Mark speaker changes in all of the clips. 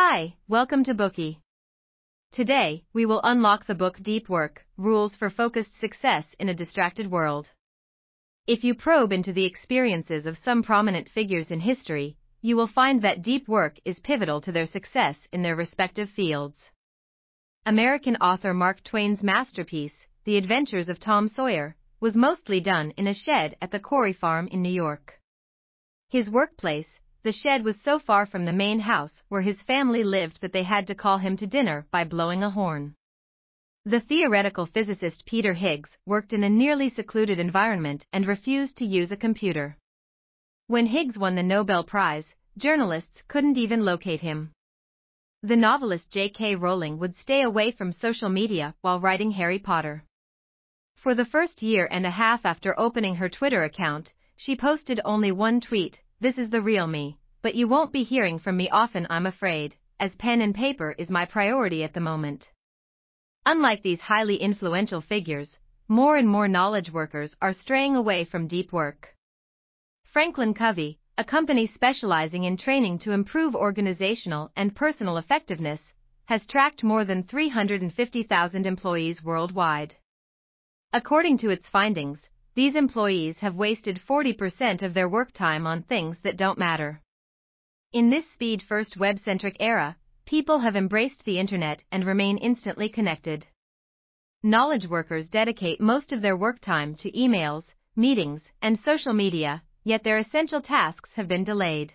Speaker 1: Hi, welcome to Bookey. Today, we will unlock the book Deep Work Rules for Focused Success in a Distracted World. If you probe into the experiences of some prominent figures in history, you will find that deep work is pivotal to their success in their respective fields. American author Mark Twain's masterpiece, The Adventures of Tom Sawyer, was mostly done in a shed at the Quarry Farm in New York. His workplace, the shed was so far from the main house where his family lived that they had to call him to dinner by blowing a horn. The theoretical physicist Peter Higgs worked in a nearly secluded environment and refused to use a computer. When Higgs won the Nobel Prize, journalists couldn't even locate him. The novelist J.K. Rowling would stay away from social media while writing Harry Potter. For the first year and a half after opening her Twitter account, she posted only one tweet This is the real me, but you won't be hearing from me often, I'm afraid, as pen and paper is my priority at the moment. Unlike these highly influential figures, more and more knowledge workers are straying away from deep work. Franklin Covey, a company specializing in training to improve organizational and personal effectiveness, has tracked more than 350,000 employees worldwide. According to its findings, these employees have wasted 40% of their work time on things that don't matter. In this speed first web centric era, people have embraced the internet and remain instantly connected. Knowledge workers dedicate most of their work time to emails, meetings, and social media, yet their essential tasks have been delayed.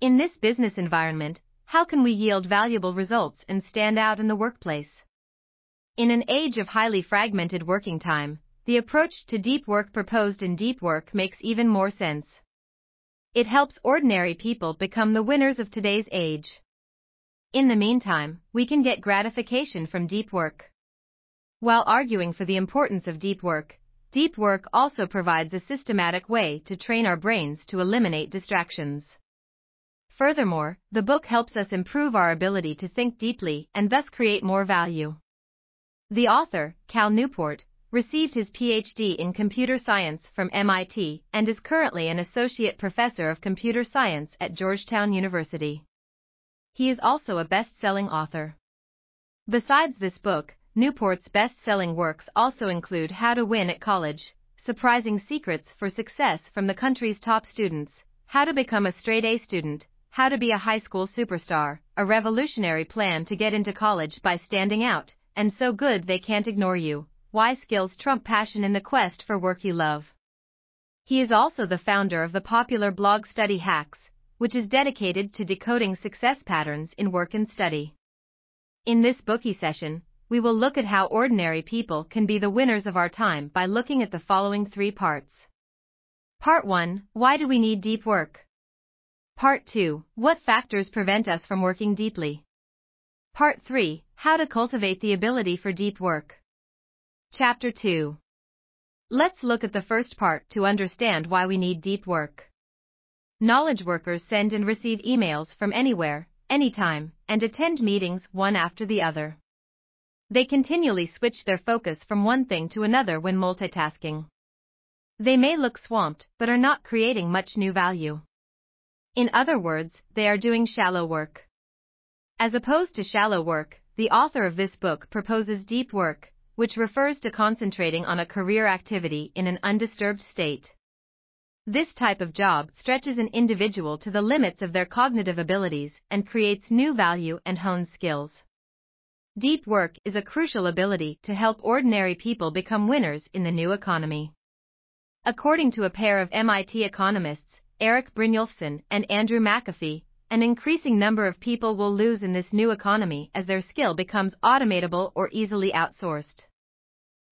Speaker 1: In this business environment, how can we yield valuable results and stand out in the workplace? In an age of highly fragmented working time, the approach to deep work proposed in Deep Work makes even more sense. It helps ordinary people become the winners of today's age. In the meantime, we can get gratification from deep work. While arguing for the importance of deep work, Deep work also provides a systematic way to train our brains to eliminate distractions. Furthermore, the book helps us improve our ability to think deeply and thus create more value. The author, Cal Newport, received his PhD in computer science from MIT and is currently an associate professor of computer science at Georgetown University. He is also a best selling author. Besides this book, Newport's best-selling works also include How to Win at College, Surprising Secrets for Success from the Country's Top Students, How to Become a Straight A Student, How to Be a High School Superstar, A Revolutionary Plan to Get into College by Standing Out, and So Good They Can't Ignore You, Why Skills Trump Passion in the Quest for Work You Love. He is also the founder of the popular blog Study Hacks, which is dedicated to decoding success patterns in work and study. In this Bookey session, we will look at how ordinary people can be the winners of our time by looking at the following three parts. Part 1 Why do we need deep work? Part 2 What factors prevent us from working deeply? Part 3 How to cultivate the ability for deep work. Chapter 2 Let's look at the first part to understand why we need deep work. Knowledge workers send and receive emails from anywhere, anytime, and attend meetings one after the other. They continually switch their focus from one thing to another when multitasking. They may look swamped, but are not creating much new value. In other words, they are doing shallow work. As opposed to shallow work, the author of this book proposes deep work, which refers to concentrating on a career activity in an undisturbed state. This type of job stretches an individual to the limits of their cognitive abilities and creates new value and hones skills. Deep work is a crucial ability to help ordinary people become winners in the new economy. According to a pair of MIT economists, Eric Brynjolfsson and Andrew McAfee, an increasing number of people will lose in this new economy as their skill becomes automatable or easily outsourced.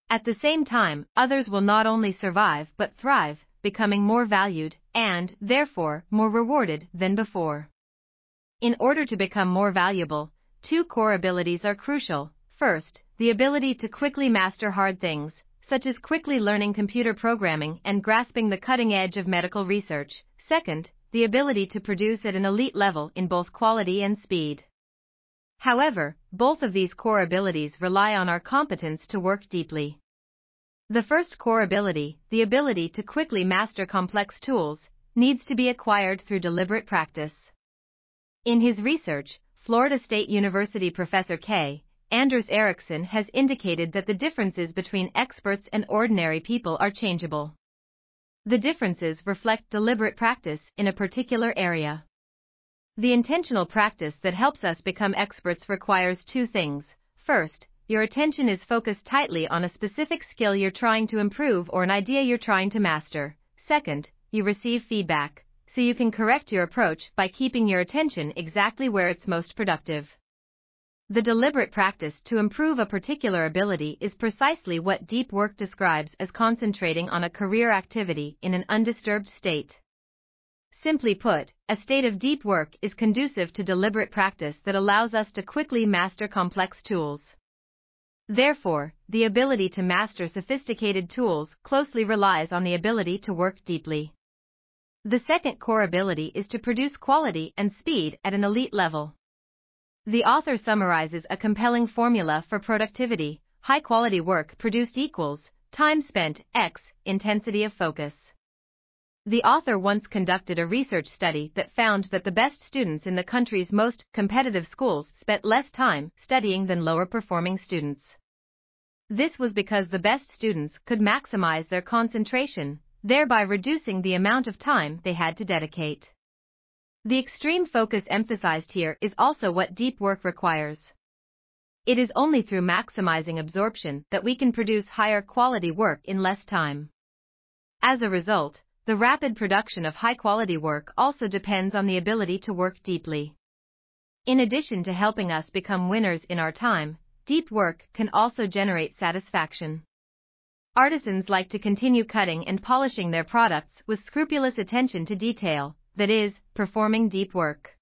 Speaker 1: At the same time, others will not only survive but thrive, becoming more valued and, therefore, more rewarded than before. In order to become more valuable, Two core abilities are crucial. First, the ability to quickly master hard things, such as quickly learning computer programming and grasping the cutting edge of medical research. Second, the ability to produce at an elite level in both quality and speed. However, both of these core abilities rely on our competence to work deeply. The first core ability, the ability to quickly master complex tools, needs to be acquired through deliberate practice. In his research, Florida State University professor K. Anders Ericsson has indicated that the differences between experts and ordinary people are changeable. The differences reflect deliberate practice in a particular area. The intentional practice that helps us become experts requires two things. First, your attention is focused tightly on a specific skill you're trying to improve or an idea you're trying to master. Second, you receive feedback, so you can correct your approach by keeping your attention exactly where it's most productive. The deliberate practice to improve a particular ability is precisely what deep work describes as concentrating on a career activity in an undisturbed state. Simply put, a state of deep work is conducive to deliberate practice that allows us to quickly master complex tools. Therefore, the ability to master sophisticated tools closely relies on the ability to work deeply. The second core ability is to produce quality and speed at an elite level. The author summarizes a compelling formula for productivity high quality work produced equals time spent x intensity of focus. The author once conducted a research study that found that the best students in the country's most competitive schools spent less time studying than lower performing students. This was because the best students could maximize their concentration, thereby reducing the amount of time they had to dedicate. The extreme focus emphasized here is also what deep work requires. It is only through maximizing absorption that we can produce higher quality work in less time. As a result, the rapid production of high quality work also depends on the ability to work deeply. In addition to helping us become winners in our time, deep work can also generate satisfaction. Artisans like to continue cutting and polishing their products with scrupulous attention to detail, that is, performing deep work.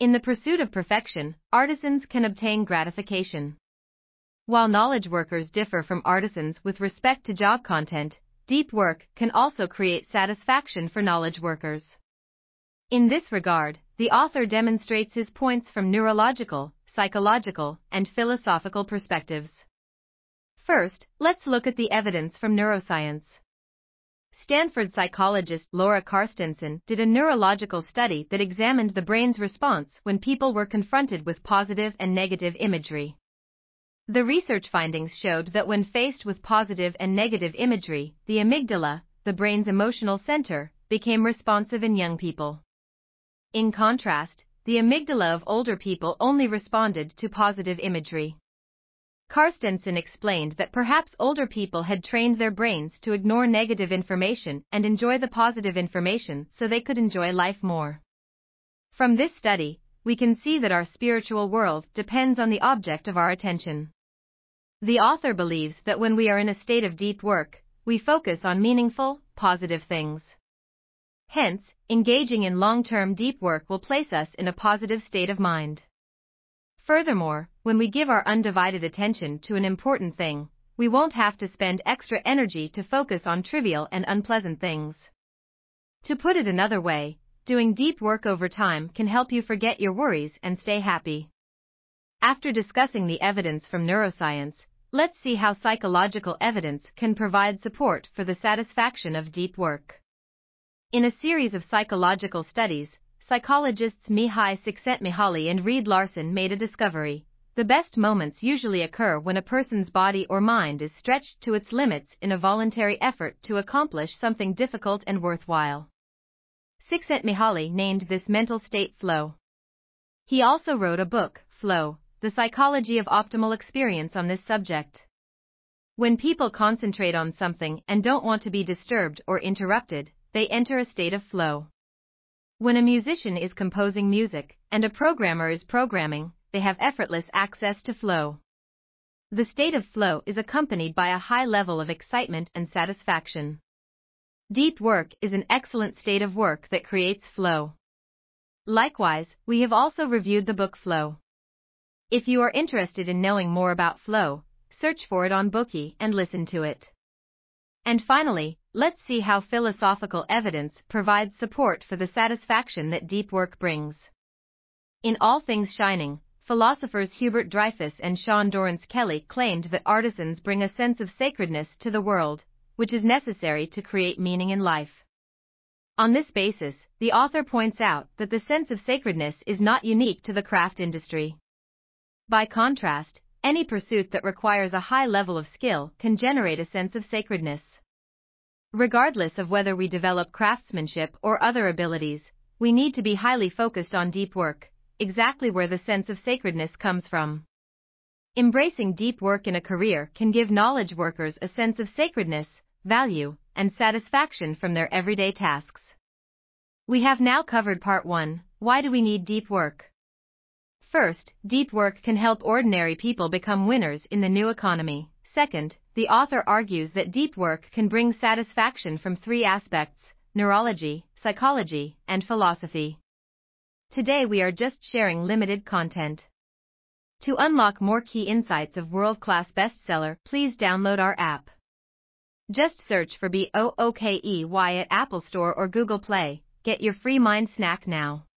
Speaker 1: In the pursuit of perfection, artisans can obtain gratification. While knowledge workers differ from artisans with respect to job content, deep work can also create satisfaction for knowledge workers. In this regard, the author demonstrates his points from neurological, psychological, and philosophical perspectives. First, let's look at the evidence from neuroscience. Stanford psychologist Laura Carstensen did a neurological study that examined the brain's response when people were confronted with positive and negative imagery. The research findings showed that when faced with positive and negative imagery, the amygdala, the brain's emotional center, became responsive in young people. In contrast, the amygdala of older people only responded to positive imagery. Carstensen explained that perhaps older people had trained their brains to ignore negative information and enjoy the positive information so they could enjoy life more. From this study, we can see that our spiritual world depends on the object of our attention. The author believes that when we are in a state of deep work, we focus on meaningful, positive things. Hence, engaging in long term deep work will place us in a positive state of mind. Furthermore, when we give our undivided attention to an important thing, we won't have to spend extra energy to focus on trivial and unpleasant things. To put it another way, doing deep work over time can help you forget your worries and stay happy. After discussing the evidence from neuroscience, let's see how psychological evidence can provide support for the satisfaction of deep work. In a series of psychological studies, psychologists Mihaly Csikszentmihalyi and Reed Larson made a discovery. The best moments usually occur when a person's body or mind is stretched to its limits in a voluntary effort to accomplish something difficult and worthwhile. Csikszentmihalyi named this mental state flow. He also wrote a book, Flow, the psychology of optimal experience on this subject. When people concentrate on something and don't want to be disturbed or interrupted, they enter a state of flow. When a musician is composing music and a programmer is programming, they have effortless access to flow. The state of flow is accompanied by a high level of excitement and satisfaction. Deep work is an excellent state of work that creates flow. Likewise, we have also reviewed the book Flow. If you are interested in knowing more about flow, search for it on Bookey and listen to it. And finally, let's see how philosophical evidence provides support for the satisfaction that deep work brings. In All Things Shining, philosophers Hubert Dreyfus and Sean Dorrance Kelly claimed that artisans bring a sense of sacredness to the world, which is necessary to create meaning in life. On this basis, the author points out that the sense of sacredness is not unique to the craft industry. By contrast, any pursuit that requires a high level of skill can generate a sense of sacredness. Regardless of whether we develop craftsmanship or other abilities, we need to be highly focused on deep work, exactly where the sense of sacredness comes from. Embracing deep work in a career can give knowledge workers a sense of sacredness, value, and satisfaction from their everyday tasks. We have now covered part 1 Why do we need deep work? First, deep work can help ordinary people become winners in the new economy. Second, the author argues that deep work can bring satisfaction from three aspects neurology, psychology, and philosophy. Today we are just sharing limited content. To unlock more key insights of world class bestseller, please download our app. Just search for BOOKEY at Apple Store or Google Play. Get your free mind snack now.